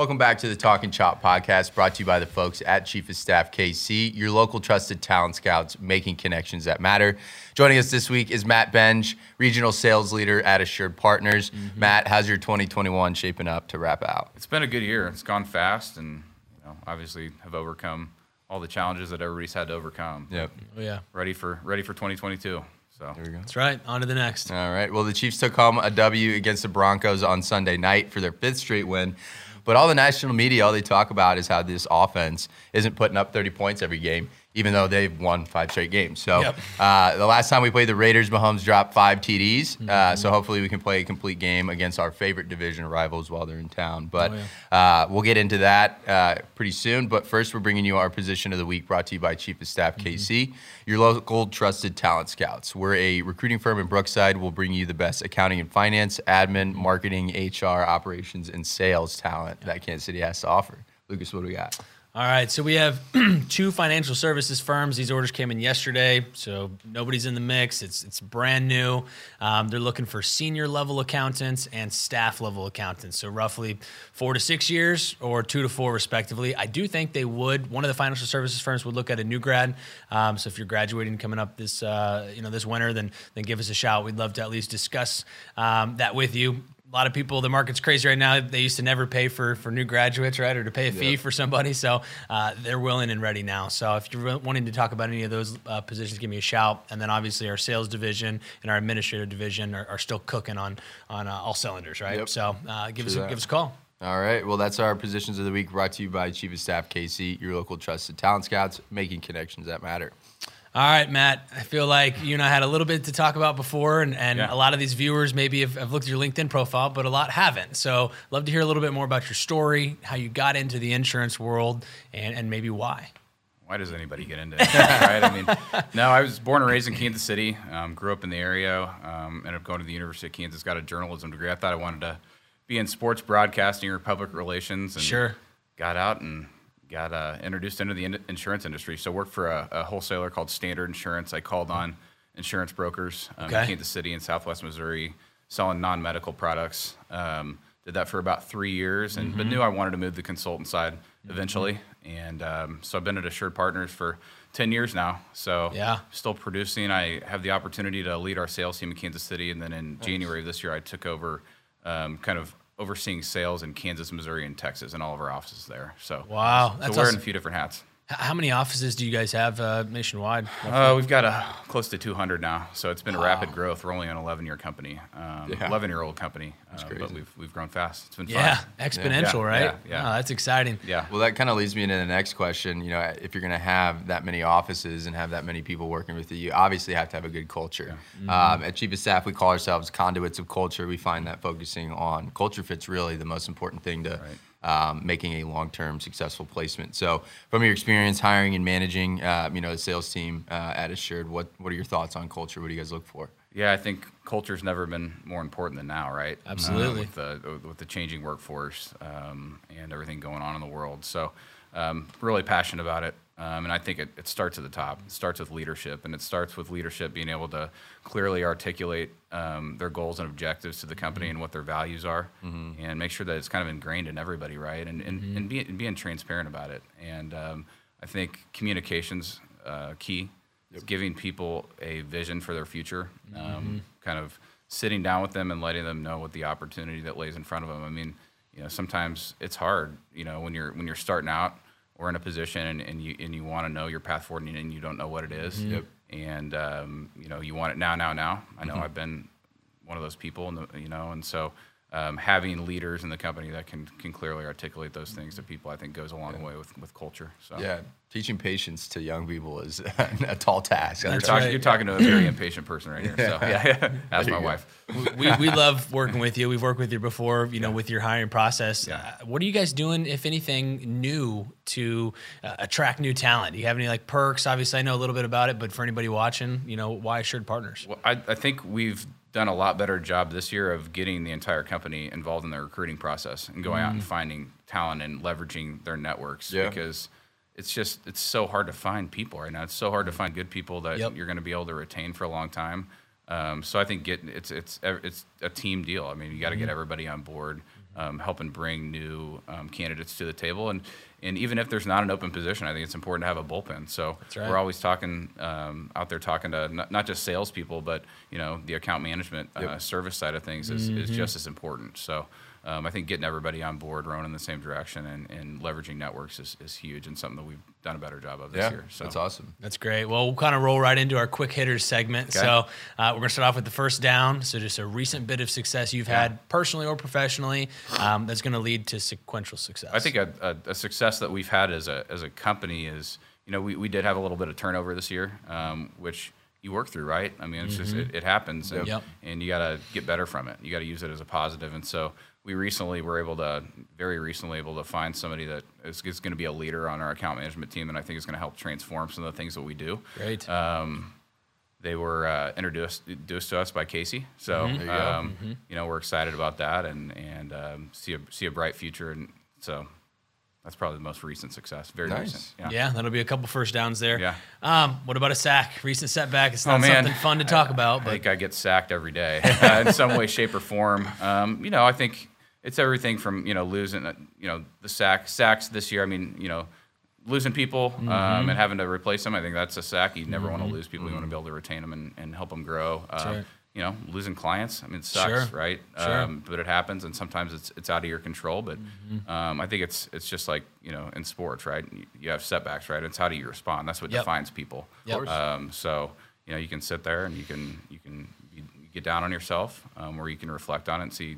Welcome back to the Talking Chop podcast, brought to you by the folks at Chief of Staff KC, your local trusted talent scouts making connections that matter. Joining us this week is Matt Benge, regional sales leader at Assured Partners. Mm-hmm. Matt, how's your 2021 shaping up to wrap out? It's been a good year. It's gone fast, and you know, obviously have overcome all the challenges that everybody's had to overcome. Yep. Oh, yeah. Ready for ready for 2022. So There we go. That's right. On to the next. All right. Well, the Chiefs took home a W against the Broncos on Sunday night for their fifth straight win. But all the national media, all they talk about is how this offense isn't putting up 30 points every game, even though they've won five straight games. So Yep. uh, the last time we played the Raiders, Mahomes dropped five TDs. Uh, Mm-hmm. so hopefully we can play a complete game against our favorite division rivals while they're in town. But Oh, uh, we'll get into that uh, pretty soon. But first, we're bringing you our position of the week brought to you by Chief of Staff Mm-hmm. KC, your local trusted talent scouts. We're a recruiting firm in Brookside. We'll bring you the best accounting and finance, admin, marketing, HR, operations, and sales talent that Kansas City has to offer. Lucas, what do we got? All right. So we have two financial services firms. These orders came in yesterday, so nobody's in the mix. It's it's brand new. Um, they're looking for senior level accountants and staff level accountants. So roughly four to six years, or two to four respectively. I do think they would. One of the financial services firms would look at a new grad. Um, so if you're graduating coming up this uh, you know this winter, then then give us a shout. We'd love to at least discuss um, that with you. A lot of people, the market's crazy right now. They used to never pay for for new graduates, right, or to pay a fee for somebody. So uh, they're willing and ready now. So if you're wanting to talk about any of those uh, positions, give me a shout. And then obviously our sales division and our administrative division are, are still cooking on on uh, all cylinders, right? Yep. So uh, give us True a, that. give us a call. All right. Well, that's our positions of the week brought to you by Chief of Staff KC, your local trusted talent scouts, making connections that matter. All right, Matt. I feel like you and I had a little bit to talk about before, and, and Yeah. a lot of these viewers maybe have, have looked at your LinkedIn profile, but a lot haven't. So, love to hear a little bit more about your story, how you got into the insurance world, and, and maybe why. why does anybody get into it? right? I mean, no, I was born and raised in Kansas City. Um, grew up in the area. Um, ended up going to the University of Kansas. Got a journalism degree. I thought I wanted to be in sports broadcasting or public relations. And Sure. Got out and got uh, introduced into the in- insurance industry. So worked for a, a wholesaler called Standard Insurance. I called on insurance brokers um, Okay. in Kansas City and Southwest Missouri, selling non-medical products. Um, did that for about three years, and Mm-hmm. but knew I wanted to move the consultant side eventually. And um, so I've been at Assured Partners for ten years now. So Yeah. still producing. I have the opportunity to lead our sales team in Kansas City, and then in January of this year, I took over, um, kind of overseeing sales in Kansas, Missouri, and Texas, and all of our offices there. So Wow, so that's wearing awesome. a few different hats. H- How many offices do you guys have uh, nationwide? Uh, we've got a close to 200 now, so it's been a rapid growth. We're only an 11 year company, um, Yeah. 11 year old company, uh, but we've we've grown fast. It's been Yeah, fun. exponential, Yeah, right? yeah, yeah. Wow, that's exciting. Yeah. Well, that kind of leads me into the next question. You know, if you're going to have that many offices and have that many people working with you, you obviously have to have a good culture. Um, at Chief of Staff, we call ourselves conduits of culture. We find that focusing on culture fit's really the most important thing to um, making a long-term successful placement. So, from your experience hiring and managing, uh, you know, the sales team uh, at Assured, what what are your thoughts on culture? What do you guys look for? Yeah, I think culture's never been more important than now, right? Um, Absolutely. with the with the changing workforce um, and everything going on in the world, so um, really passionate about it. Um, and I think it, it starts at the top. It starts with leadership, and it starts with leadership being able to clearly articulate um, their goals and objectives to the company and what their values are, and make sure that it's kind of ingrained in everybody, right? And and, and, be, and being transparent about it. And um, I think communications uh, key. It's giving people a vision for their future, um, kind of sitting down with them and letting them know what the opportunity that lays in front of them. I mean, you know, sometimes it's hard, you know, when you're when you're starting out or in a position and, and you and you want to know your path forward and, and you don't know what it is. Yep. And um, you know, you want it now, now, now. I know I've been one of those people, and you know, and so um, having leaders in the company that can can clearly articulate those things to people, I think, goes a long way with with culture. So Yeah, teaching patience to young people is a tall task. You're, That's talking, right. you're talking to a very impatient person right here. So yeah, yeah. Ask my wife. we, we love working with you. We've worked with you before, you know, with your hiring process. Yeah. Uh, what are you guys doing, if anything, new to uh, attract new talent? Do you have any like perks? Obviously, I know a little bit about it, but for anybody watching, you know, why Assured Partners? Well, I, I think we've done a lot better job this year of getting the entire company involved in the recruiting process and going out and mm. finding talent and leveraging their networks Yeah. because it's just it's so hard to find people right now. It's so hard to mm. find good people that Yep. you're going to be able to retain for a long time. Um, so I think get it's it's it's a team deal. I mean, you got to get mm-hmm. everybody on board. Um, helping bring new um, candidates to the table. And and even if there's not an open position, I think it's important to have a bullpen. So right. we're always talking um, out there, talking to not, not just salespeople, but you know the account management uh, service side of things is, is just as important. So. Um, I think getting everybody on board, rowing in the same direction, and, and leveraging networks is, is huge and something that we've done a better job of this Yeah, year. So that's awesome. That's great. Well, we'll kind of roll right into our quick hitters segment. Okay. So uh, we're going to start off with the first down. So just a recent bit of success you've had personally or professionally um, that's going to lead to sequential success. I think a, a, a success that we've had as a as a company is, you know, we, we did have a little bit of turnover this year, um, which you work through, right? I mean, it's just it, it happens, and, Yep. and you got to get better from it. You got to use it as a positive, and so we recently were able to, very recently, able to find somebody that is, is going to be a leader on our account management team, and I think is going to help transform some of the things that we do. great. They were uh, introduced, introduced to us by Casey, so Mm-hmm. you go. um, you know we're excited about that, and and um, see a see a bright future, and so that's probably the most recent success. Very Nice. recent. yeah. that'll be a couple first downs there. Yeah. Um, what about a sack? Recent setback. It's Oh, not man. something fun to talk about, I but think I get sacked every day uh, in some way, shape, or form. Um, you know, I think it's everything from you know losing, uh, you know, the sack sacks this year. I mean, you know, losing people um, and having to replace them. I think that's a sack. You never want to lose people. You want to be able to retain them and, and help them grow. Um, right. You know, losing clients. I mean, it sucks, Sure. right? Sure. Um, but it happens, and sometimes it's it's out of your control. But um, I think it's it's just like you know in sports, right? You, you have setbacks, right? It's how do you respond? That's what Yep. defines people. Of course. Um, so you know, you can sit there and you can you can you, get down on yourself, um, or you can reflect on it and see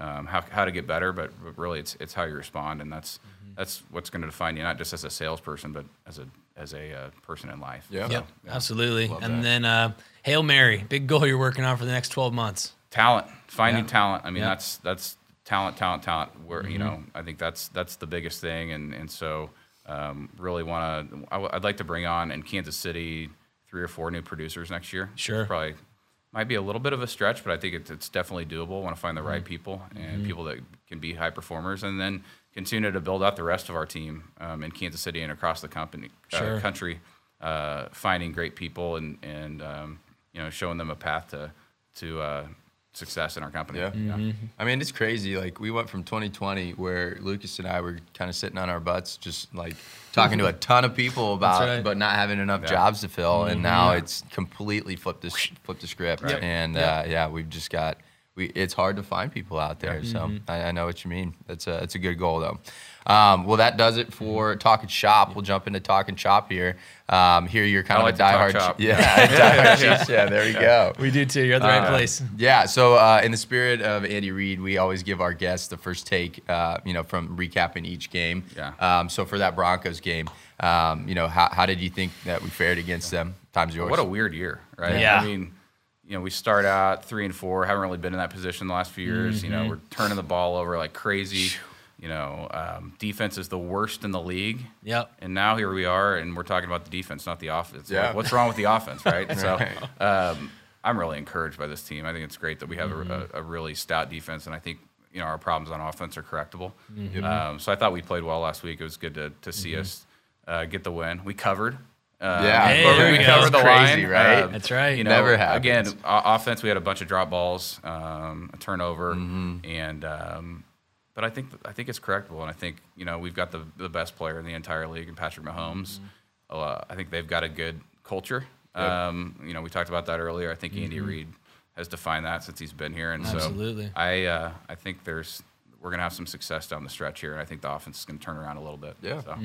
um, how, how to get better. But, but really, it's it's how you respond, and that's that's what's going to define you, not just as a salesperson, but as a as a uh, person in life. Yeah. yep, absolutely. Love and that. then uh, Hail Mary, big goal you're working on for the next 12 months. talent, finding Yeah. talent. I mean, Yeah. that's that's talent, talent, talent. Where you know, I think that's that's the biggest thing, and and so um, really want to. I'd like to bring on in Kansas City three or four new producers next year. Sure. probably might be a little bit of a stretch, but I think it's, it's definitely doable. want to find the Mm-hmm. right people and people that can be high performers, and then continue to build out the rest of our team um, in Kansas City and across the company Sure. uh, country. Uh, finding great people and and um, you know showing them a path to to uh, success in our company. Yeah. Mm-hmm. I mean, it's crazy. Like we went from 2020, where Lucas and I were kind of sitting on our butts, just like talking to a ton of people about, right. Mm-hmm. but not having enough Yeah. jobs to fill. And now it's completely flipped the flipped the script. Yep. And Yep. Uh, yeah, we've just got. We, it's hard to find people out there, so Mm-hmm. I, I know what you mean. That's a that's a good goal though. Um, well, that does it for talking shop. We'll jump into talking shop here. Um, here you're kind I of like a to talk diehard, shop. yeah, diehard Chiefs. Yeah, there you go. We do too. You're at the right Uh, place. Yeah. So, uh, in the spirit of Andy Reid, we always give our guests the first take, uh, you know, from recapping each game. Yeah. Um, so for that Broncos game, um, you know, how, how did you think that we fared against them? Time's yours. What a weird year, right? Yeah. I mean, you know, we start out three and four. Haven't really been in that position the last few years. You Mm-hmm. know, we're turning the ball over like crazy. You know, um, defense is the worst in the league. Yep. And now here we are, and we're talking about the defense, not the offense. Yeah. Like, what's wrong with the offense, right? So, um, I'm really encouraged by this team. I think it's great that we have a, a, a really stout defense, and I think you know our problems on offense are correctable. Um, so I thought we played well last week. It was good to to see us uh, get the win. We covered. Uh, Yeah. Hey, we there we go. covered the Crazy, line. right? Uh, That's right. You know, Never happens. Again, o- offense, we had a bunch of drop balls, um, a turnover, Mm-hmm. and um, but I think I think it's correctable, and I think you know we've got the the best player in the entire league, in Patrick Mahomes. Mm-hmm. Uh, I think they've got a good culture. Um, you know, we talked about that earlier. I think Andy Reid has defined that since he's been here, and Mm-hmm. Absolutely. so I uh, I think there's we're gonna have some success down the stretch here, and I think the offense is gonna turn around a little bit. Yeah. So.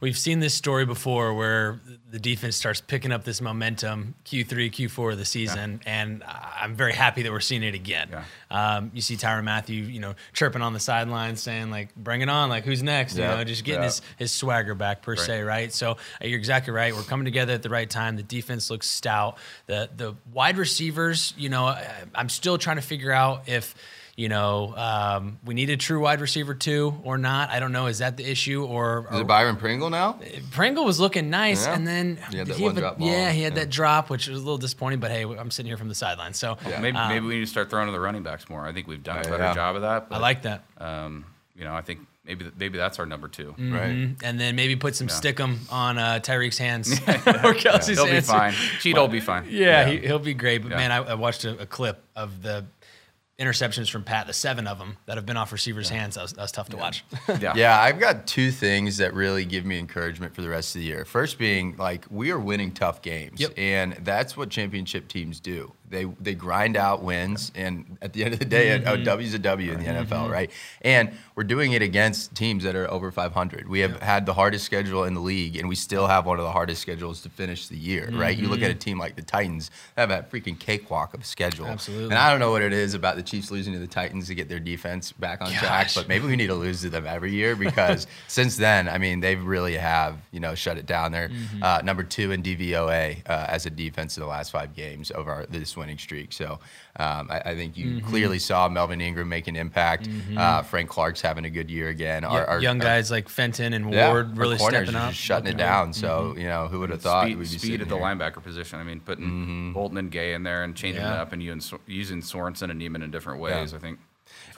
We've seen this story before where the defense starts picking up this momentum Q3, Q4 of the season, and I'm very happy that we're seeing it again. Yeah. Um, you see Tyrann Mathieu, you know, chirping on the sidelines, saying like, "Bring it on!" Like, who's next? Yeah. You know, just getting Yeah. his his swagger back per se, right? So uh, you're exactly right. We're coming together at the right time. The defense looks stout. The the wide receivers, you know, I, I'm still trying to figure out if. You know, um, we need a true wide receiver too, or not. I don't know. Is that the issue, or Is it Byron Pringle now? Pringle was looking nice, Yeah. and then He had that he one a- drop ball. yeah, he had Yeah. that drop, which was a little disappointing. But hey, I'm sitting here from the sideline, so Yeah. Maybe, Um, maybe we need to start throwing to the running backs more. I think we've done a better yeah. job of that. I like that. Um, you know, I think maybe maybe that's our number two. Right. Mhm. And then maybe put some Yeah. stickum on uh, Tyreek's hands or Kelce's He'll be fine. Cheetah will be fine. Yeah, Yeah. He, he'll be great. But Yeah. man, I, I watched a, a clip of the interceptions from Pat, the seven of them that have been off receivers' hands, that was, that was tough to watch. Yeah. Yeah, I've got two things that really give me encouragement for the rest of the year. First being like we are winning tough games, Yep. and that's what championship teams do. They they grind out wins, and at the end of the day, a- a mm-hmm. W's a W in the NFL, mm-hmm. right? And we're doing it against teams that are over 500. We have had the hardest schedule in the league, and we still have one of the hardest schedules to finish the year, right? You look at mm-hmm. a team like the Titans, they have a freaking cakewalk of a schedule. Absolutely. And I don't know what it is about the Chiefs losing to the Titans to get their defense back on track, but maybe we need to lose to them every year because since then, I mean, they really have you know shut it down. They're Mm-hmm. uh, number two in DVOA uh, as a defense in the last five games over our, this winning streak. So um, I, I think you Mm-hmm. clearly saw Melvin Ingram make an impact. Uh, Frank Clark's having a good year again. Our, our- Young our- guys like Fenton and yeah, Ward our really corners stepping up. just shutting it down. good. So you know who would have thought speed, speed at the here. linebacker position. I mean, putting Bolton and Gay in there and changing Yeah. it up and using, using Sorensen and Niemann in different ways. I think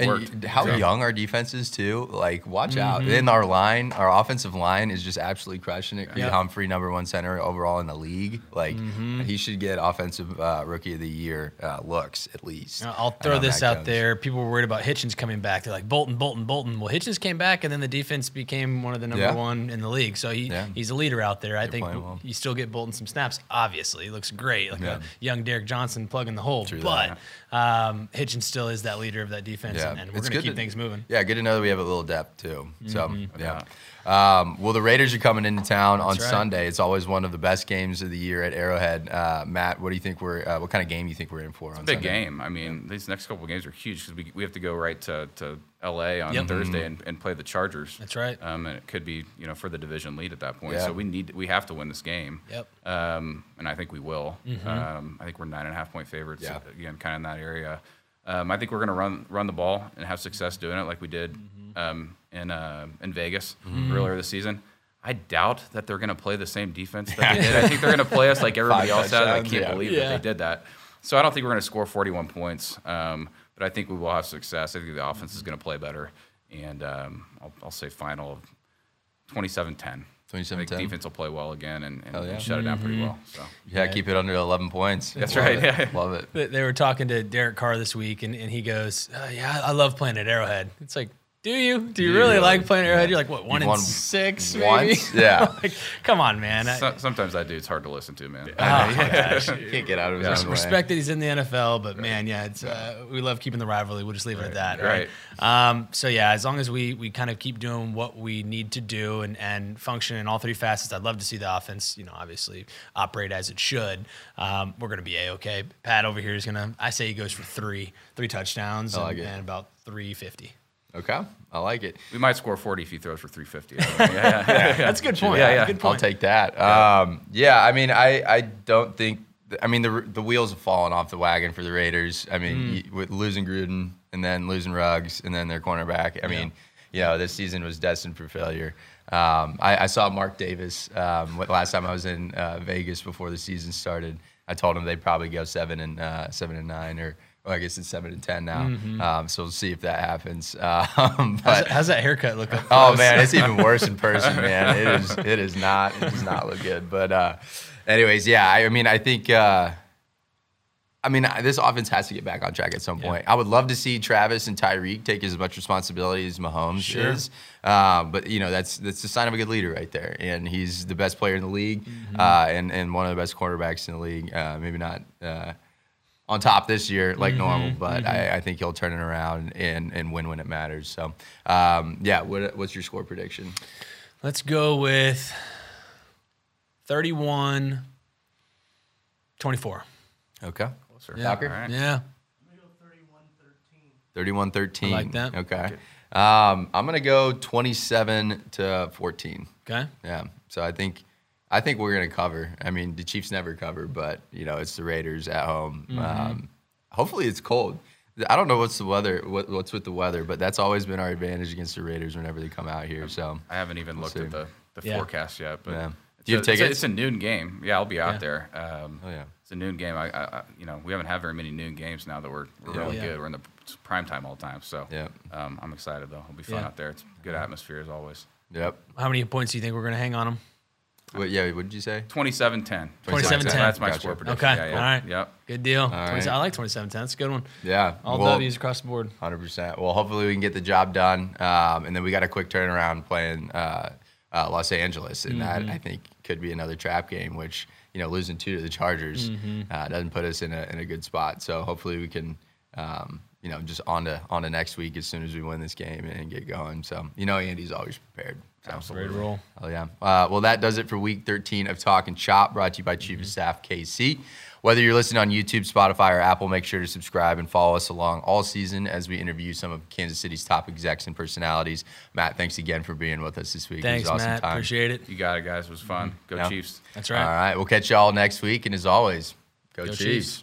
And worked. how So- young our defense is too. Like, watch out. Mm-hmm. And our line, our offensive line is just absolutely crushing it. Creed Yeah. Humphrey, number one center overall in the league. Like, Mm-hmm. he should get offensive uh, rookie of the year uh, looks at least. Now, I'll throw this Mac out Jones. there. People were worried about Hitchens coming back. They're like Bolton, Bolton, Bolton. Well, Hitchens came back, and then the defense became one of the number Yeah. one in the league. So he, Yeah. he's a leader out there. I think well. you still get Bolton some snaps. Obviously, he looks great, like Yeah. a young Derrick Johnson plugging the hole. True but that. um, Hitchens still is that leader of that defense, Yeah, and, and we're it's going to good keep to- things moving. Yeah, good to know that we have a little depth too. So Mm-hmm. yeah. Um, well, the Raiders are coming into town on right. Sunday. It's always one of the best games of the year at Arrowhead. Uh, Matt, what do you think we're? Uh, what kind of game do you think we're in for on a big Sunday? game. I mean, these next couple of games are huge because we, we have to go right to, to L.A. on Yep. Thursday and, and play the Chargers. That's right. Um, and it could be you know for the division lead at that point. Yeah. So we need we have to win this game. Yep. Um, and I think we will. Um, I think we're nine and a half point favorites. Yeah. Again, kind of in that area. Um, I think we're going to run run the ball and have success doing it like we did um, in uh, in Vegas earlier this season. I doubt that they're going to play the same defense that they did. I think they're going to play us like everybody Five else has. I can't yeah. believe Yeah. that they did that. So I don't think we're going to score 41 points, um, but I think we will have success. I think the offense is going to play better, and um, I'll, I'll say final of 27-10. I think defense will play well again and, and, yeah. and shut it down pretty well. So Yeah, keep it under 11 points. That's Love right, it. yeah. Love it. They they were talking to Derek Carr this week, and, and he goes, uh, "Yeah, I love playing at Arrowhead." It's like, do you? Do you you really really? like playing at Arrowhead? You're like, what, one You've in won six? Maybe? once? Yeah. like, come on, man. So- sometimes I do. It's hard to listen to, man. Oh, gosh. Can't get out of his Yeah. Respect that he's in the NFL, but man, yeah, it's uh, we love keeping the rivalry. We'll just leave it at that, right? Um, so yeah, as long as we we kind of keep doing what we need to do and and function in all three facets, I'd love to see the offense, you know, obviously operate as it should. Um, we're gonna be a okay. Pat over here is gonna. I say he goes for three three touchdowns I like and, and about three fifty. Okay, I like it. We might score 40 if he throws for 350. I don't know. Yeah, yeah, yeah. That's a good point. Yeah, yeah. Good I'll take that. Um, yeah, I mean, I, I don't think. I mean, the the wheels have fallen off the wagon for the Raiders. I mean, Mm. with losing Gruden and then losing Ruggs and then their cornerback. I mean, you know, this season was destined for failure. Um, I, I saw Mark Davis um, last time I was in uh, Vegas before the season started. I told him they'd probably go seven and uh, seven and nine, or well, I guess it's seven and ten now. Um, so we'll see if that happens. Um, How's, but that- how's that haircut look? Oh man, it's even worse in person, man. It is. It is not. It does not look good. But, uh, anyways, yeah. I, I mean, I think. Uh, I mean, this offense has to get back on track at some point. I would love to see Travis and Tyreek take as much responsibility as Mahomes Sure. is, uh, but you know that's that's a sign of a good leader right there. And he's the best player in the league, uh, and and one of the best quarterbacks in the league. Uh, maybe not uh, on top this year like normal, but I, I think he'll turn it around and and win when it matters. So, um, yeah. What, what's your score prediction? Let's go with 31 24. Okay. Closer. Yeah. All right. Yeah. 31 13. I like that. Okay. Um, I'm going to go 27 to 14. Okay. Yeah. So I think I think we're going to cover. I mean, the Chiefs never cover, but you know, it's the Raiders at home. Mm-hmm. Um, hopefully it's cold. I don't know what's the weather what, what's with the weather, but that's always been our advantage against the Raiders whenever they come out here. So I haven't even looked see. at the, the Yeah. forecast yet. But Yeah. it's Do you a- have it's a- It's a, noon game. Yeah, I'll be out Yeah. there. Um, Oh, yeah. It's a noon game. I, I, I, you know, we haven't had very many noon games now that we're, we're Yeah. really Yeah. good. We're in the prime time all the time. So Yeah. um, I'm excited though. It'll be fun Yeah. out there. It's good atmosphere as always. Yep. How many points do you think we're going to hang on them? What, yeah, what did you say? 27-10. 27-10. That's my Gotcha. score prediction. Okay. Yeah, yeah. All right. Yep. Good deal. right. I like 27 10. That's a good one. Yeah. All well, W's across the board. Hundred percent. Well, hopefully we can get the job done, um, and then we got a quick turnaround playing uh, uh, Los Angeles, and Mm-hmm. that I think could be another trap game. Which you know, losing two to the Chargers Mm-hmm. uh, doesn't put us in a in a good spot. So hopefully we can, um, you know, just on to on to next week as soon as we win this game and get going. So you know, Andy's always prepared. So. Ready to roll. Oh yeah. Uh, well, that does it for week 13 of Talking Chop, brought to you by Chief of Staff KC. Whether you're listening on YouTube, Spotify, or Apple, make sure to subscribe and follow us along all season as we interview some of Kansas City's top execs and personalities. Matt, thanks again for being with us this week. Thanks, it was awesome Matt. time. Appreciate it. You got it, guys. It was fun. Go Yeah. Chiefs. That's right. All right. right. We'll catch you all next week. And as always, go, Go Chiefs. Chiefs.